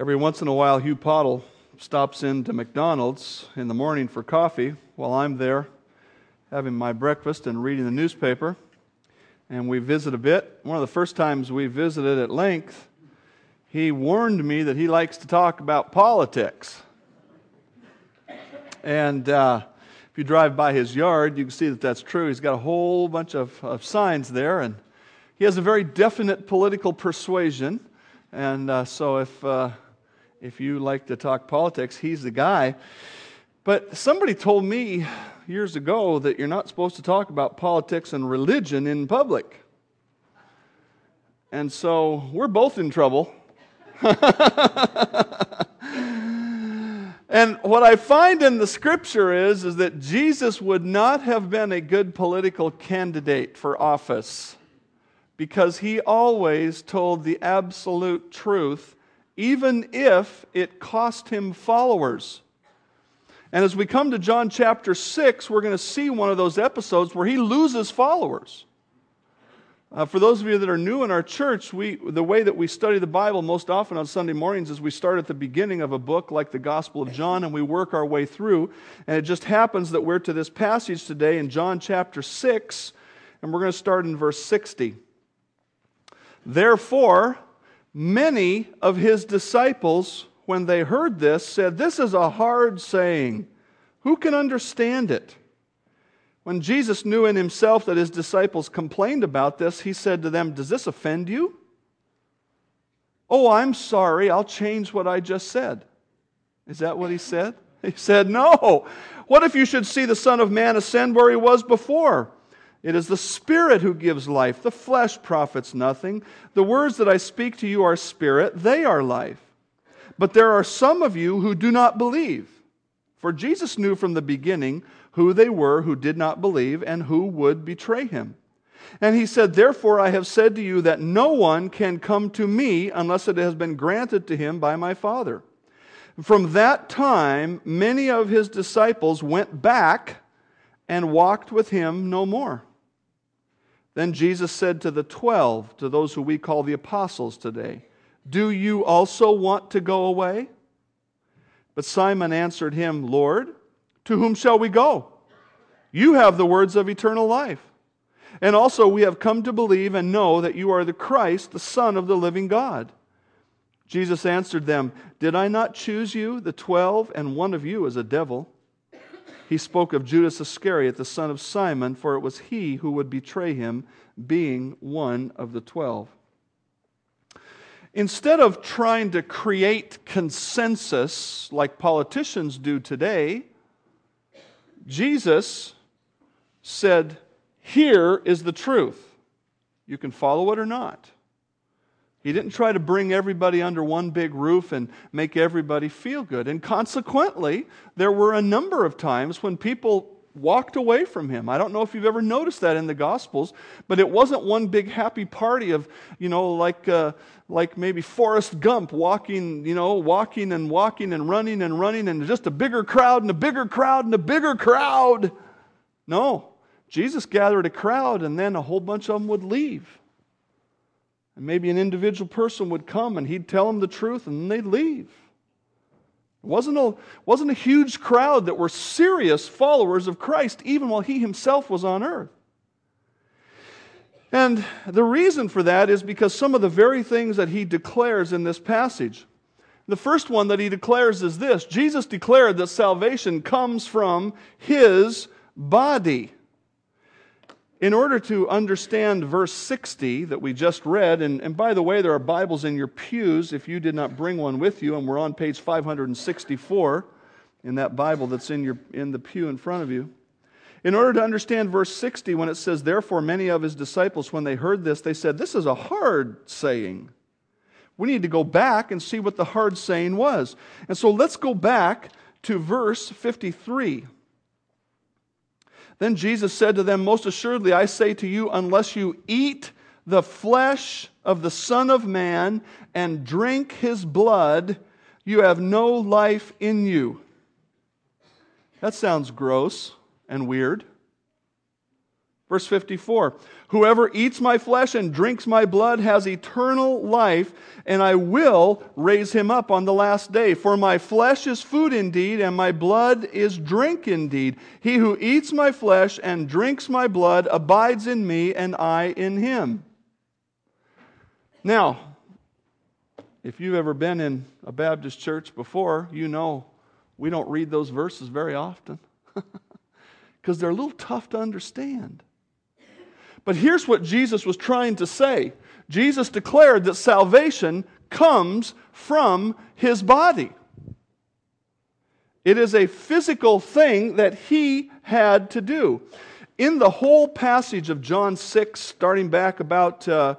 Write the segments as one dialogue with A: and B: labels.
A: Every once in a while, Hugh Pottle stops into McDonald's in the morning for coffee while I'm there having my breakfast and reading the newspaper. And we visit a bit. One of the first times we visited at length, he warned me that he likes to talk about politics. And uh, if you drive by his yard, you can see that that's true. He's got a whole bunch of, of signs there, and he has a very definite political persuasion. And uh, so if, uh, if you like to talk politics, he's the guy. But somebody told me years ago that you're not supposed to talk about politics and religion in public. And so we're both in trouble. and what I find in the scripture is, is that Jesus would not have been a good political candidate for office because he always told the absolute truth, even if it cost him followers. And as we come to John chapter 6, we're going to see one of those episodes where he loses followers. Uh, for those of you that are new in our church, we, the way that we study the Bible most often on Sunday mornings is we start at the beginning of a book like the Gospel of John and we work our way through. And it just happens that we're to this passage today in John chapter 6, and we're going to start in verse 60. Therefore, many of his disciples, when they heard this, said, This is a hard saying. Who can understand it? When Jesus knew in himself that his disciples complained about this, he said to them, Does this offend you? Oh, I'm sorry, I'll change what I just said. Is that what he said? He said, No. What if you should see the Son of Man ascend where he was before? It is the Spirit who gives life. The flesh profits nothing. The words that I speak to you are spirit, they are life. But there are some of you who do not believe. For Jesus knew from the beginning who they were who did not believe and who would betray him. And he said, Therefore I have said to you that no one can come to me unless it has been granted to him by my Father. From that time, many of his disciples went back and walked with him no more. Then Jesus said to the twelve, to those who we call the apostles today, Do you also want to go away? But Simon answered him, Lord, to whom shall we go? You have the words of eternal life. And also we have come to believe and know that you are the Christ, the Son of the living God. Jesus answered them, Did I not choose you, the twelve, and one of you is a devil? He spoke of Judas Iscariot, the son of Simon, for it was he who would betray him, being one of the twelve. Instead of trying to create consensus like politicians do today, Jesus said, Here is the truth. You can follow it or not. He didn't try to bring everybody under one big roof and make everybody feel good. And consequently, there were a number of times when people walked away from him. I don't know if you've ever noticed that in the Gospels, but it wasn't one big happy party of, you know, like, uh, like maybe Forrest Gump walking, you know, walking and walking and running and running and just a bigger crowd and a bigger crowd and a bigger crowd. No, Jesus gathered a crowd and then a whole bunch of them would leave. And maybe an individual person would come and he'd tell them the truth and they'd leave. It wasn't a, wasn't a huge crowd that were serious followers of Christ, even while he himself was on earth. And the reason for that is because some of the very things that he declares in this passage. The first one that he declares is this Jesus declared that salvation comes from his body. In order to understand verse 60 that we just read, and, and by the way, there are Bibles in your pews if you did not bring one with you, and we're on page 564 in that Bible that's in, your, in the pew in front of you. In order to understand verse 60, when it says, Therefore, many of his disciples, when they heard this, they said, This is a hard saying. We need to go back and see what the hard saying was. And so let's go back to verse 53. Then Jesus said to them, Most assuredly, I say to you, unless you eat the flesh of the Son of Man and drink his blood, you have no life in you. That sounds gross and weird. Verse 54 Whoever eats my flesh and drinks my blood has eternal life, and I will raise him up on the last day. For my flesh is food indeed, and my blood is drink indeed. He who eats my flesh and drinks my blood abides in me, and I in him. Now, if you've ever been in a Baptist church before, you know we don't read those verses very often because they're a little tough to understand. But here's what Jesus was trying to say Jesus declared that salvation comes from his body. It is a physical thing that he had to do. In the whole passage of John 6, starting back about, uh,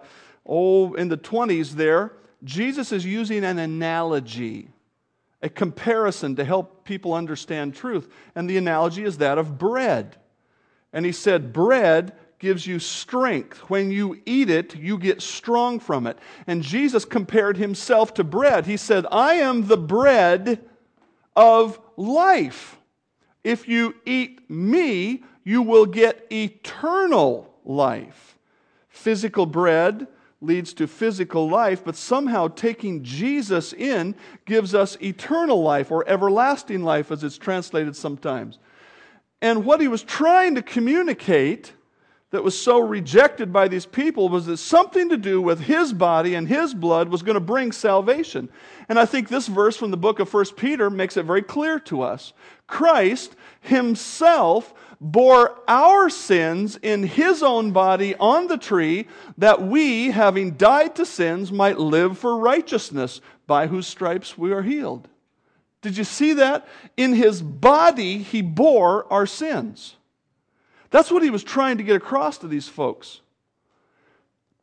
A: oh, in the 20s there, Jesus is using an analogy, a comparison to help people understand truth. And the analogy is that of bread. And he said, Bread gives you strength. When you eat it, you get strong from it. And Jesus compared himself to bread. He said, I am the bread of life. If you eat me, you will get eternal life. Physical bread leads to physical life, but somehow taking Jesus in gives us eternal life or everlasting life, as it's translated sometimes. And what he was trying to communicate that was so rejected by these people was that something to do with his body and his blood was going to bring salvation. And I think this verse from the book of 1 Peter makes it very clear to us. Christ himself bore our sins in his own body on the tree, that we, having died to sins, might live for righteousness, by whose stripes we are healed. Did you see that? In his body, he bore our sins. That's what he was trying to get across to these folks.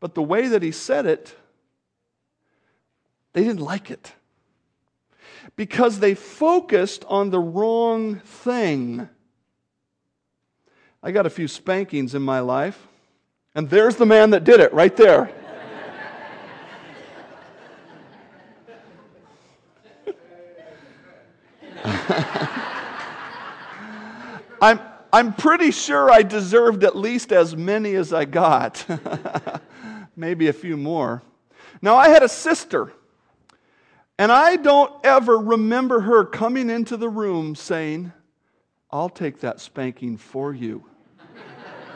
A: But the way that he said it, they didn't like it. Because they focused on the wrong thing. I got a few spankings in my life, and there's the man that did it right there. I'm, I'm pretty sure I deserved at least as many as I got, maybe a few more. Now, I had a sister, and I don't ever remember her coming into the room saying, I'll take that spanking for you.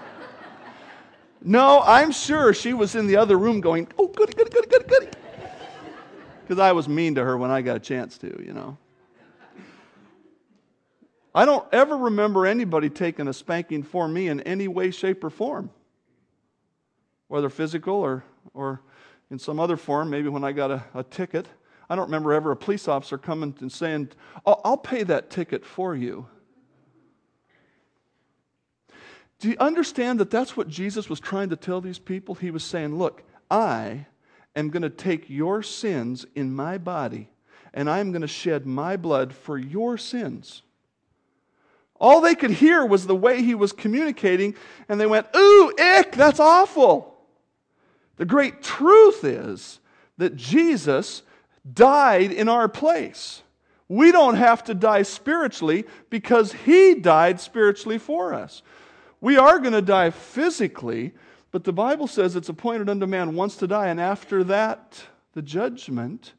A: no, I'm sure she was in the other room going, Oh, goody, goody, goody, goody, goody. Because I was mean to her when I got a chance to, you know. I don't ever remember anybody taking a spanking for me in any way, shape, or form, whether physical or, or in some other form, maybe when I got a, a ticket. I don't remember ever a police officer coming and saying, oh, I'll pay that ticket for you. Do you understand that that's what Jesus was trying to tell these people? He was saying, Look, I am going to take your sins in my body, and I'm going to shed my blood for your sins. All they could hear was the way he was communicating, and they went, Ooh, ick, that's awful. The great truth is that Jesus died in our place. We don't have to die spiritually because he died spiritually for us. We are going to die physically, but the Bible says it's appointed unto man once to die, and after that, the judgment.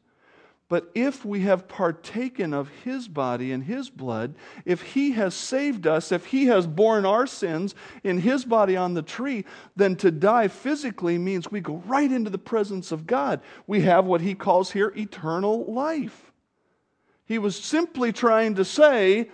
A: But if we have partaken of his body and his blood, if he has saved us, if he has borne our sins in his body on the tree, then to die physically means we go right into the presence of God. We have what he calls here eternal life. He was simply trying to say,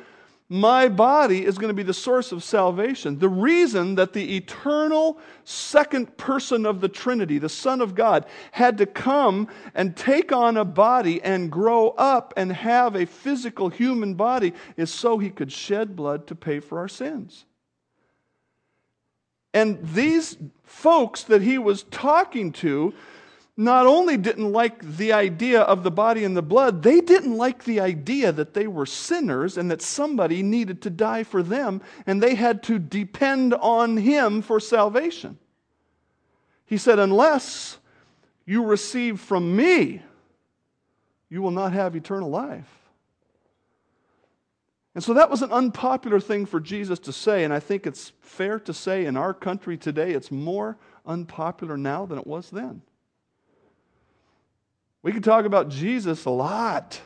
A: my body is going to be the source of salvation. The reason that the eternal second person of the Trinity, the Son of God, had to come and take on a body and grow up and have a physical human body is so he could shed blood to pay for our sins. And these folks that he was talking to not only didn't like the idea of the body and the blood, they didn't like the idea that they were sinners and that somebody needed to die for them and they had to depend on him for salvation. He said, Unless you receive from me, you will not have eternal life. And so that was an unpopular thing for Jesus to say, and I think it's fair to say in our country today it's more unpopular now than it was then. We can talk about Jesus a lot,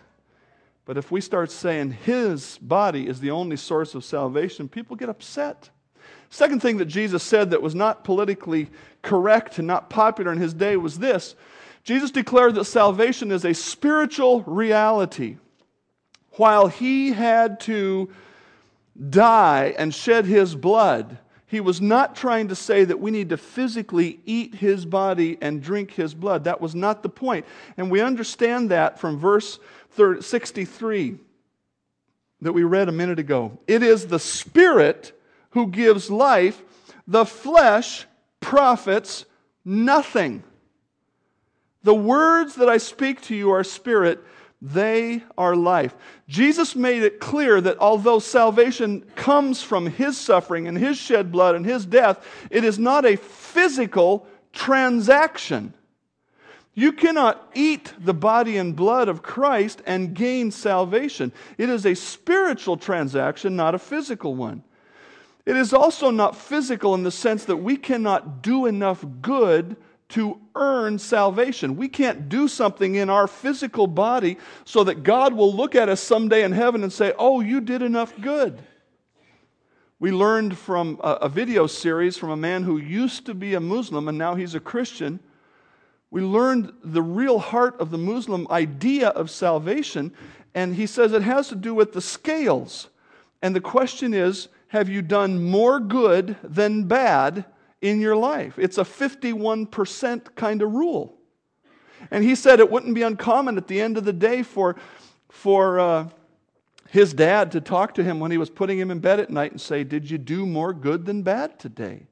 A: but if we start saying his body is the only source of salvation, people get upset. Second thing that Jesus said that was not politically correct and not popular in his day was this Jesus declared that salvation is a spiritual reality. While he had to die and shed his blood, he was not trying to say that we need to physically eat his body and drink his blood. That was not the point. And we understand that from verse 63 that we read a minute ago. It is the Spirit who gives life, the flesh profits nothing. The words that I speak to you are spirit they are life. Jesus made it clear that although salvation comes from his suffering and his shed blood and his death, it is not a physical transaction. You cannot eat the body and blood of Christ and gain salvation. It is a spiritual transaction, not a physical one. It is also not physical in the sense that we cannot do enough good to earn salvation. We can't do something in our physical body so that God will look at us someday in heaven and say, Oh, you did enough good. We learned from a, video series from a man who used to be a Muslim and now he's a Christian. We learned the real heart of the Muslim idea of salvation, and he says it has to do with the scales. And the question is have you done more good than bad in your life. It's a 51% kind of rule. And he said it wouldn't be uncommon at the end of the day for, for uh, his dad to talk to him when he was putting him in bed at night and say, Did you do more good than bad today?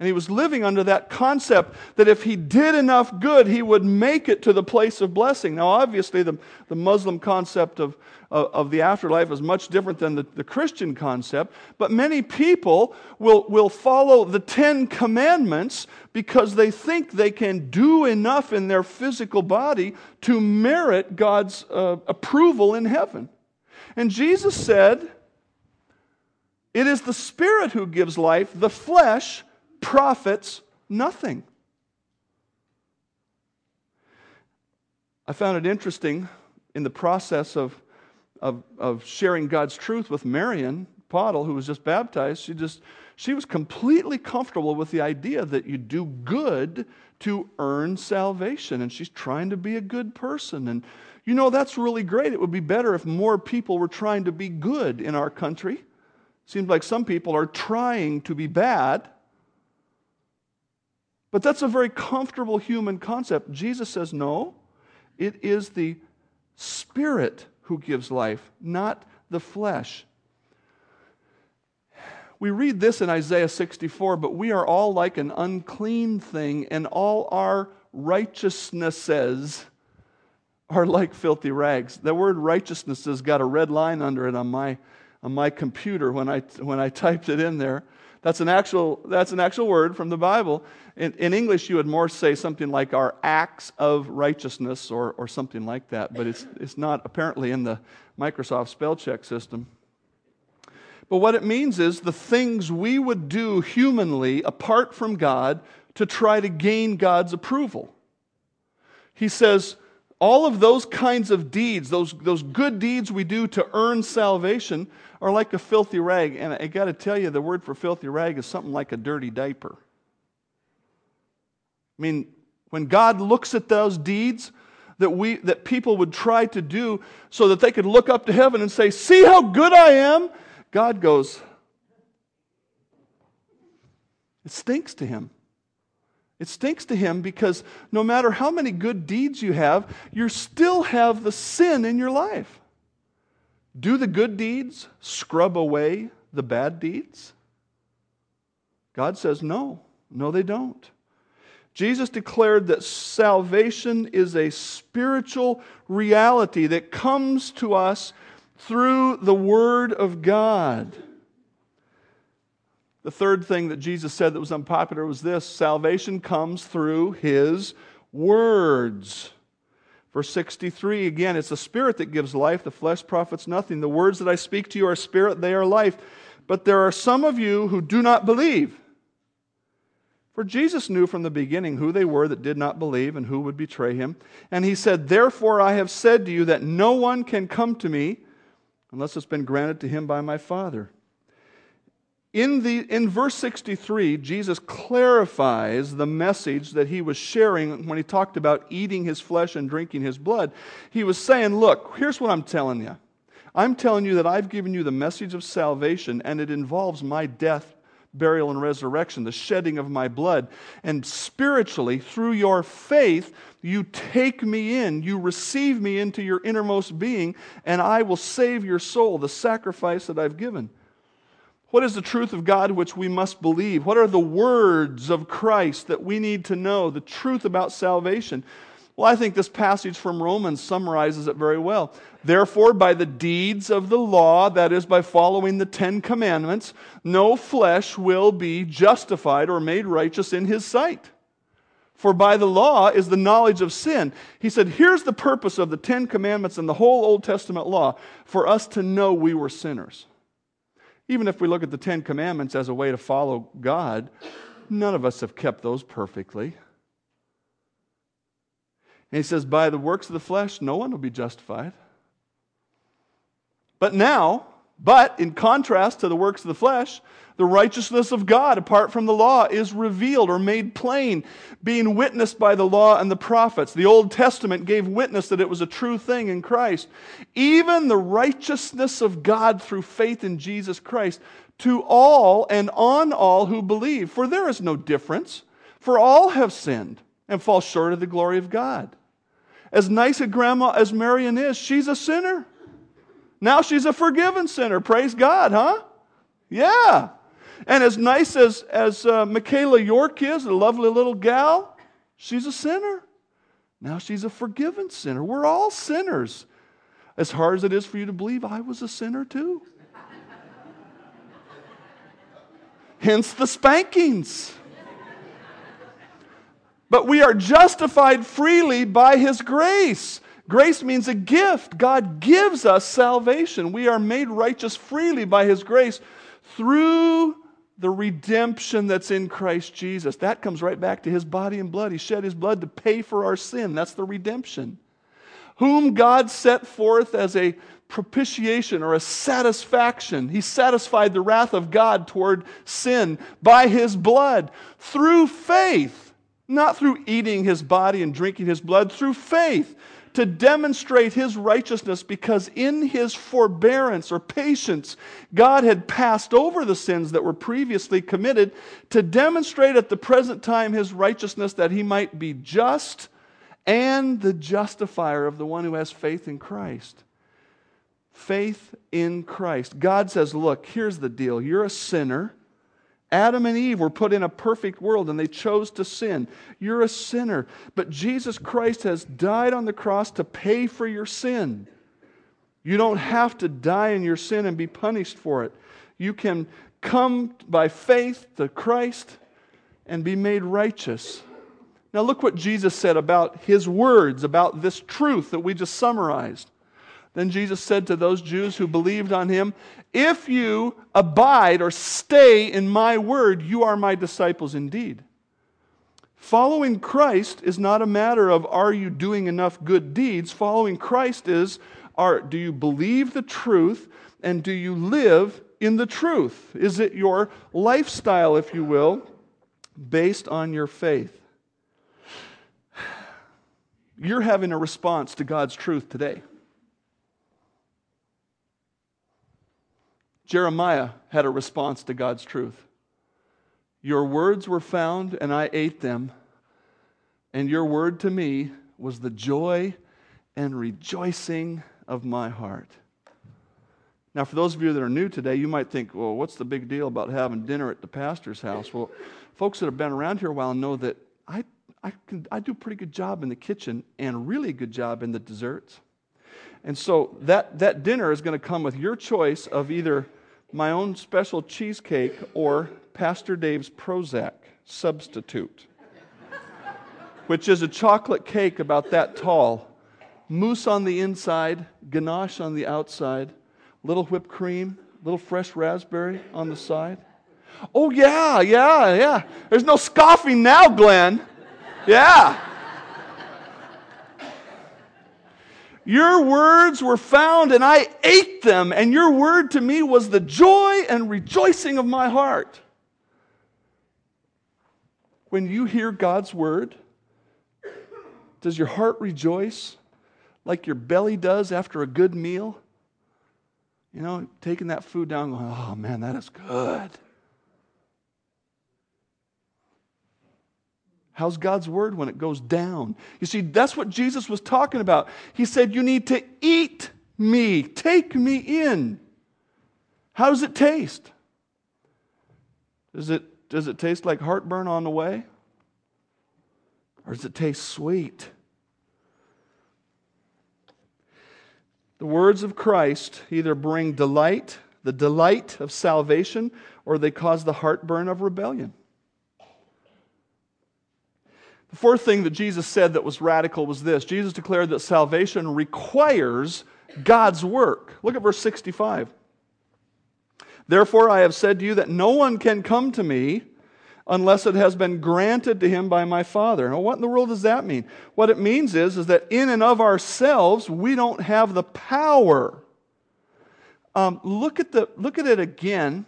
A: And he was living under that concept that if he did enough good, he would make it to the place of blessing. Now, obviously, the, the Muslim concept of, of, of the afterlife is much different than the, the Christian concept, but many people will, will follow the Ten Commandments because they think they can do enough in their physical body to merit God's uh, approval in heaven. And Jesus said, It is the Spirit who gives life, the flesh profits nothing. I found it interesting in the process of, of, of sharing God's truth with Marion Pottle, who was just baptized. She just she was completely comfortable with the idea that you do good to earn salvation, and she's trying to be a good person. And you know that's really great. It would be better if more people were trying to be good in our country. Seems like some people are trying to be bad. But that's a very comfortable human concept. Jesus says, no, it is the Spirit who gives life, not the flesh. We read this in Isaiah 64, but we are all like an unclean thing, and all our righteousnesses are like filthy rags. That word righteousness has got a red line under it on my, on my computer when I, when I typed it in there. That's an actual, that's an actual word from the Bible. In, in, English, you would more say something like our acts of righteousness or, or something like that, but it's, it's not apparently in the Microsoft spell check system. But what it means is the things we would do humanly apart from God to try to gain God's approval. He says, all of those kinds of deeds, those, those good deeds we do to earn salvation, are like a filthy rag. And I got to tell you, the word for filthy rag is something like a dirty diaper. I mean, when God looks at those deeds that, we, that people would try to do so that they could look up to heaven and say, See how good I am, God goes, It stinks to him. It stinks to him because no matter how many good deeds you have, you still have the sin in your life. Do the good deeds scrub away the bad deeds? God says no. No, they don't. Jesus declared that salvation is a spiritual reality that comes to us through the Word of God. The third thing that Jesus said that was unpopular was this salvation comes through His words. Verse 63 again, it's the Spirit that gives life, the flesh profits nothing. The words that I speak to you are spirit, they are life. But there are some of you who do not believe. For Jesus knew from the beginning who they were that did not believe and who would betray him. And he said, Therefore I have said to you that no one can come to me unless it's been granted to him by my Father. In, the, in verse 63, Jesus clarifies the message that he was sharing when he talked about eating his flesh and drinking his blood. He was saying, Look, here's what I'm telling you. I'm telling you that I've given you the message of salvation, and it involves my death, burial, and resurrection, the shedding of my blood. And spiritually, through your faith, you take me in, you receive me into your innermost being, and I will save your soul, the sacrifice that I've given. What is the truth of God which we must believe? What are the words of Christ that we need to know? The truth about salvation. Well, I think this passage from Romans summarizes it very well. Therefore, by the deeds of the law, that is, by following the Ten Commandments, no flesh will be justified or made righteous in his sight. For by the law is the knowledge of sin. He said, Here's the purpose of the Ten Commandments and the whole Old Testament law for us to know we were sinners. Even if we look at the Ten Commandments as a way to follow God, none of us have kept those perfectly. And he says, By the works of the flesh, no one will be justified. But now, but in contrast to the works of the flesh, the righteousness of God apart from the law is revealed or made plain, being witnessed by the law and the prophets. The Old Testament gave witness that it was a true thing in Christ. Even the righteousness of God through faith in Jesus Christ to all and on all who believe. For there is no difference, for all have sinned and fall short of the glory of God. As nice a grandma as Marion is, she's a sinner. Now she's a forgiven sinner. Praise God, huh? Yeah. And as nice as, as uh, Michaela York is, a lovely little gal, she's a sinner. Now she's a forgiven sinner. We're all sinners. As hard as it is for you to believe, I was a sinner too. Hence the spankings. But we are justified freely by His grace. Grace means a gift. God gives us salvation. We are made righteous freely by His grace through the redemption that's in Christ Jesus. That comes right back to His body and blood. He shed His blood to pay for our sin. That's the redemption. Whom God set forth as a propitiation or a satisfaction. He satisfied the wrath of God toward sin by His blood through faith, not through eating His body and drinking His blood, through faith to demonstrate his righteousness because in his forbearance or patience, God had passed over the sins that were previously committed to demonstrate at the present time his righteousness that he might be just and the justifier of the one who has faith in Christ. Faith in Christ. God says, Look, here's the deal. You're a sinner. Adam and Eve were put in a perfect world and they chose to sin. You're a sinner. But Jesus Christ has died on the cross to pay for your sin. You don't have to die in your sin and be punished for it. You can come by faith to Christ and be made righteous. Now, look what Jesus said about his words, about this truth that we just summarized. Then Jesus said to those Jews who believed on him, If you abide or stay in my word, you are my disciples indeed. Following Christ is not a matter of are you doing enough good deeds. Following Christ is are, do you believe the truth and do you live in the truth? Is it your lifestyle, if you will, based on your faith? You're having a response to God's truth today. Jeremiah had a response to God's truth. Your words were found, and I ate them, and your word to me was the joy and rejoicing of my heart. Now, for those of you that are new today, you might think, well, what's the big deal about having dinner at the pastor's house? Well, folks that have been around here a while know that I, I, can, I do a pretty good job in the kitchen and a really good job in the desserts. And so that, that dinner is going to come with your choice of either my own special cheesecake or Pastor Dave's Prozac substitute, which is a chocolate cake about that tall mousse on the inside, ganache on the outside, little whipped cream, little fresh raspberry on the side. Oh, yeah, yeah, yeah. There's no scoffing now, Glenn. Yeah. Your words were found, and I ate them, and your word to me was the joy and rejoicing of my heart. When you hear God's word, does your heart rejoice like your belly does after a good meal? You know, taking that food down, going, oh man, that is good. How's God's word when it goes down? You see, that's what Jesus was talking about. He said, You need to eat me, take me in. How does it taste? Does it, does it taste like heartburn on the way? Or does it taste sweet? The words of Christ either bring delight, the delight of salvation, or they cause the heartburn of rebellion. The fourth thing that Jesus said that was radical was this Jesus declared that salvation requires God's work. Look at verse 65. Therefore, I have said to you that no one can come to me unless it has been granted to him by my Father. Now, what in the world does that mean? What it means is, is that in and of ourselves, we don't have the power. Um, look, at the, look at it again,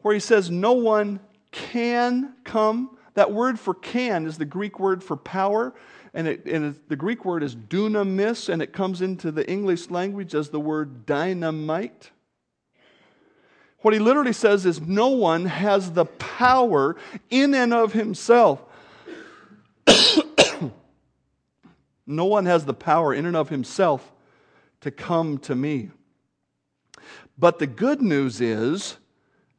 A: where he says, No one can come that word for can is the Greek word for power, and, it, and the Greek word is dunamis, and it comes into the English language as the word dynamite. What he literally says is no one has the power in and of himself. no one has the power in and of himself to come to me. But the good news is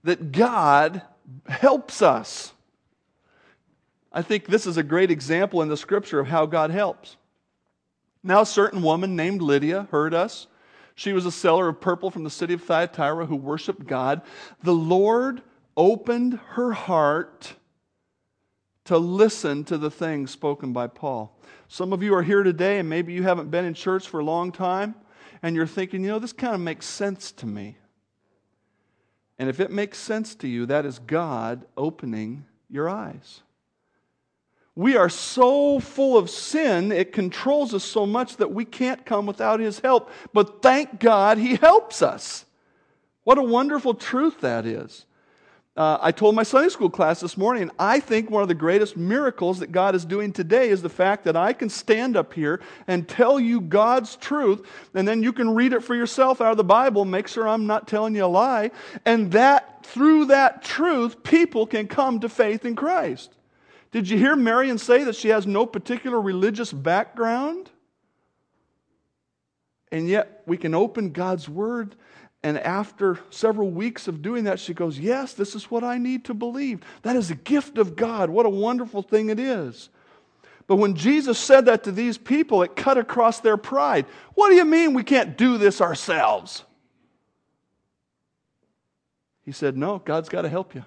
A: that God helps us. I think this is a great example in the scripture of how God helps. Now, a certain woman named Lydia heard us. She was a seller of purple from the city of Thyatira who worshiped God. The Lord opened her heart to listen to the things spoken by Paul. Some of you are here today, and maybe you haven't been in church for a long time, and you're thinking, you know, this kind of makes sense to me. And if it makes sense to you, that is God opening your eyes. We are so full of sin, it controls us so much that we can't come without His help. But thank God He helps us. What a wonderful truth that is. Uh, I told my Sunday school class this morning, I think one of the greatest miracles that God is doing today is the fact that I can stand up here and tell you God's truth, and then you can read it for yourself out of the Bible, make sure I'm not telling you a lie, and that through that truth, people can come to faith in Christ. Did you hear Marion say that she has no particular religious background? And yet we can open God's Word, and after several weeks of doing that, she goes, Yes, this is what I need to believe. That is a gift of God. What a wonderful thing it is. But when Jesus said that to these people, it cut across their pride. What do you mean we can't do this ourselves? He said, No, God's got to help you.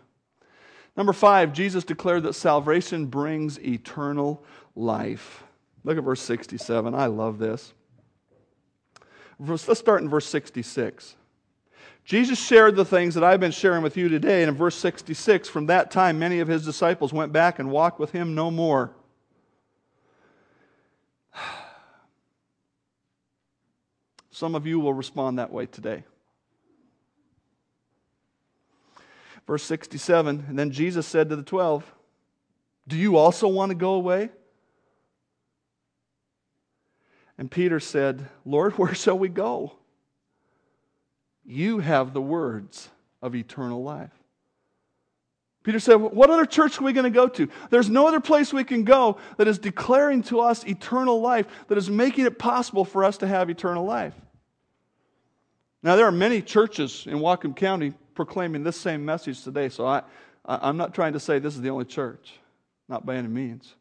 A: Number five, Jesus declared that salvation brings eternal life. Look at verse 67. I love this. Let's start in verse 66. Jesus shared the things that I've been sharing with you today, and in verse 66, from that time, many of his disciples went back and walked with him no more. Some of you will respond that way today. Verse 67 And then Jesus said to the twelve, Do you also want to go away? And Peter said, Lord, where shall we go? You have the words of eternal life. Peter said, What other church are we going to go to? There's no other place we can go that is declaring to us eternal life, that is making it possible for us to have eternal life. Now, there are many churches in Whatcom County proclaiming this same message today. So I, I'm not trying to say this is the only church, not by any means.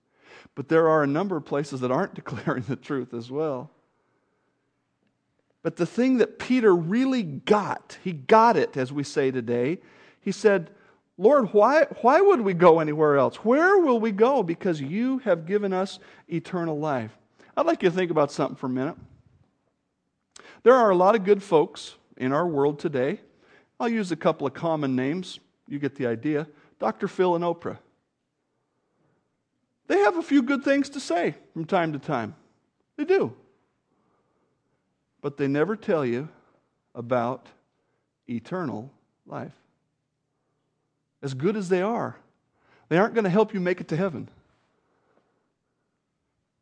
A: But there are a number of places that aren't declaring the truth as well. But the thing that Peter really got, he got it, as we say today, he said, Lord, why, why would we go anywhere else? Where will we go? Because you have given us eternal life. I'd like you to think about something for a minute. There are a lot of good folks in our world today. I'll use a couple of common names. You get the idea. Dr. Phil and Oprah. They have a few good things to say from time to time. They do. But they never tell you about eternal life. As good as they are, they aren't going to help you make it to heaven.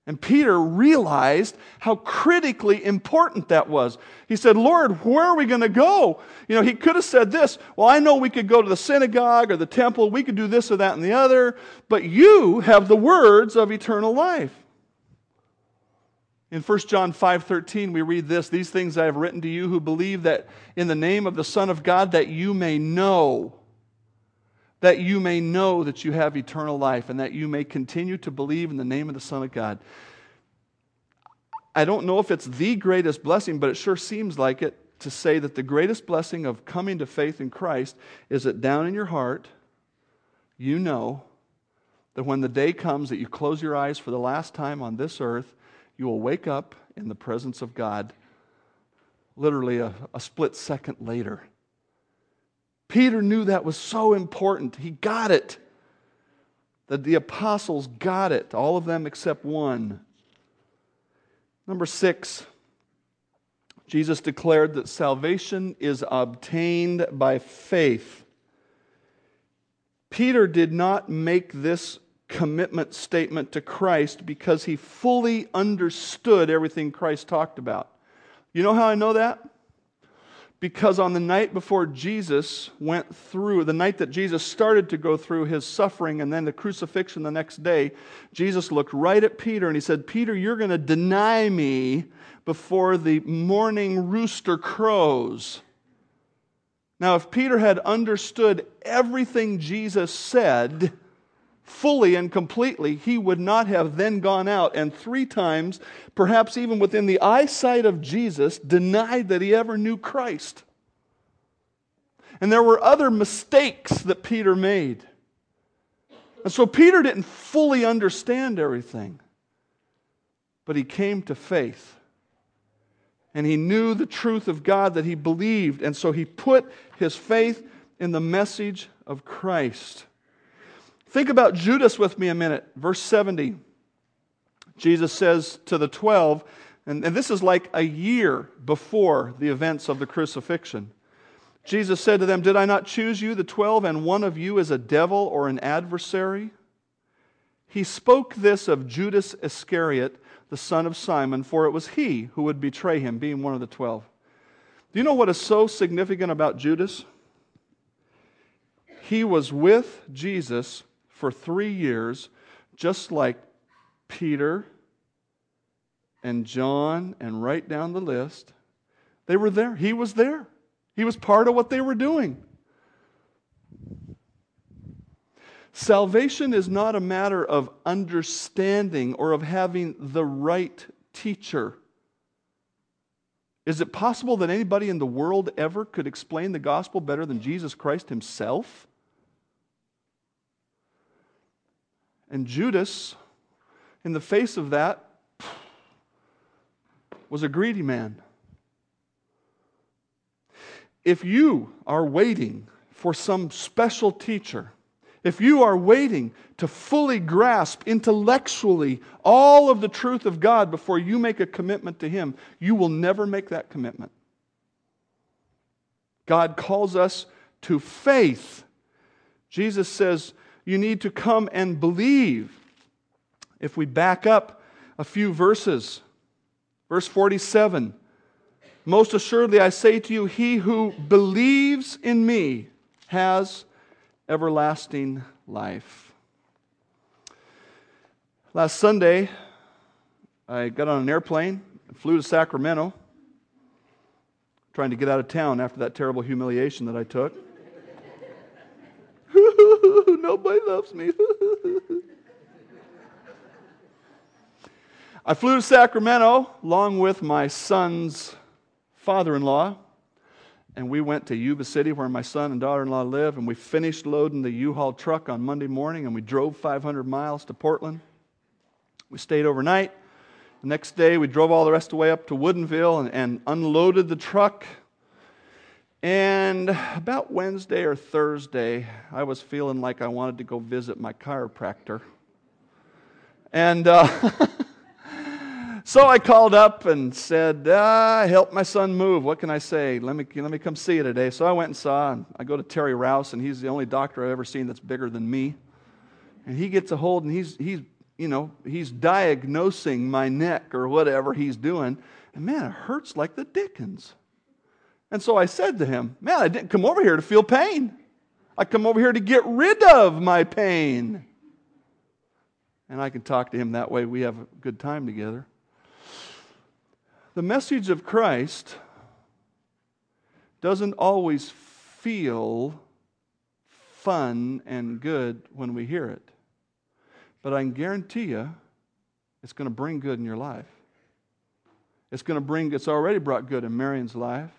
A: And Peter realized how critically important that was. He said, Lord, where are we going to go? You know, he could have said this Well, I know we could go to the synagogue or the temple, we could do this or that and the other, but you have the words of eternal life. In 1 John 5:13 we read this, these things I have written to you who believe that in the name of the Son of God that you may know that you may know that you have eternal life and that you may continue to believe in the name of the Son of God. I don't know if it's the greatest blessing, but it sure seems like it to say that the greatest blessing of coming to faith in Christ is that down in your heart, you know that when the day comes that you close your eyes for the last time on this earth, you will wake up in the presence of God literally a, a split second later. Peter knew that was so important. He got it. That the apostles got it, all of them except one. Number six, Jesus declared that salvation is obtained by faith. Peter did not make this commitment statement to Christ because he fully understood everything Christ talked about. You know how I know that? Because on the night before Jesus went through, the night that Jesus started to go through his suffering and then the crucifixion the next day, Jesus looked right at Peter and he said, Peter, you're going to deny me before the morning rooster crows. Now, if Peter had understood everything Jesus said, fully and completely, he would not have then gone out and three times, perhaps even within the eyesight of Jesus, denied that he ever knew Christ. And there were other mistakes that Peter made. And so Peter didn't fully understand everything, but he came to faith. And he knew the truth of God that he believed. And so he put his faith in the message of Christ. Think about Judas with me a minute. Verse 70. Jesus says to the 12, and, and this is like a year before the events of the crucifixion. Jesus said to them, Did I not choose you, the twelve, and one of you is a devil or an adversary? He spoke this of Judas Iscariot, the son of Simon, for it was he who would betray him, being one of the twelve. Do you know what is so significant about Judas? He was with Jesus for three years, just like Peter and John, and right down the list. They were there. He was there. He was part of what they were doing. Salvation is not a matter of understanding or of having the right teacher. Is it possible that anybody in the world ever could explain the gospel better than Jesus Christ himself? And Judas, in the face of that, was a greedy man. If you are waiting for some special teacher, if you are waiting to fully grasp intellectually all of the truth of God before you make a commitment to Him, you will never make that commitment. God calls us to faith. Jesus says, you need to come and believe. If we back up a few verses, verse 47 Most assuredly I say to you, he who believes in me has everlasting life. Last Sunday, I got on an airplane, flew to Sacramento, trying to get out of town after that terrible humiliation that I took. Nobody loves me. I flew to Sacramento along with my son's father in law, and we went to Yuba City where my son and daughter in law live, and we finished loading the U Haul truck on Monday morning, and we drove 500 miles to Portland. We stayed overnight, The next day, we drove all the rest of the way up to Woodinville and, and unloaded the truck. And about Wednesday or Thursday, I was feeling like I wanted to go visit my chiropractor. And uh, so I called up and said, ah, Help my son move. What can I say? Let me, let me come see you today. So I went and saw him. I go to Terry Rouse, and he's the only doctor I've ever seen that's bigger than me. And he gets a hold, and he's, he's you know, he's diagnosing my neck or whatever he's doing. And man, it hurts like the dickens. And so I said to him, Man, I didn't come over here to feel pain. I come over here to get rid of my pain. And I can talk to him that way. We have a good time together. The message of Christ doesn't always feel fun and good when we hear it. But I can guarantee you it's going to bring good in your life. It's going to bring, it's already brought good in Marion's life.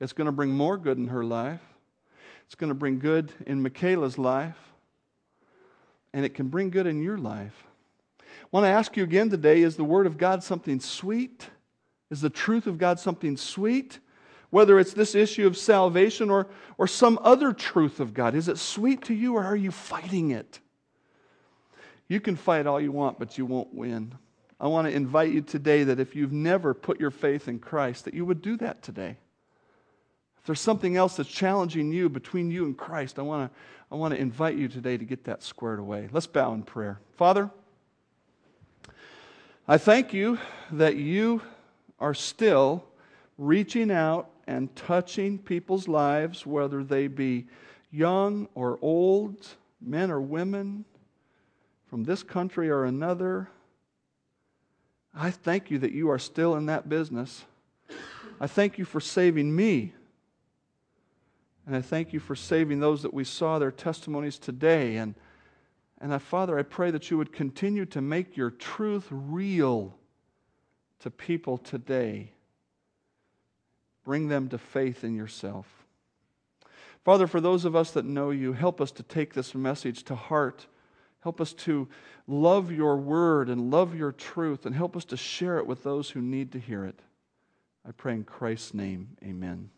A: It's going to bring more good in her life. It's going to bring good in Michaela's life. And it can bring good in your life. I want to ask you again today is the Word of God something sweet? Is the truth of God something sweet? Whether it's this issue of salvation or, or some other truth of God, is it sweet to you or are you fighting it? You can fight all you want, but you won't win. I want to invite you today that if you've never put your faith in Christ, that you would do that today. If there's something else that's challenging you between you and Christ, I want to, I want to invite you today to get that squared away. Let's bow in prayer. Father, I thank you that you are still reaching out and touching people's lives, whether they be young or old, men or women, from this country or another. I thank you that you are still in that business. I thank you for saving me and I thank you for saving those that we saw their testimonies today. And, and I, Father, I pray that you would continue to make your truth real to people today. Bring them to faith in yourself. Father, for those of us that know you, help us to take this message to heart. Help us to love your word and love your truth, and help us to share it with those who need to hear it. I pray in Christ's name, amen.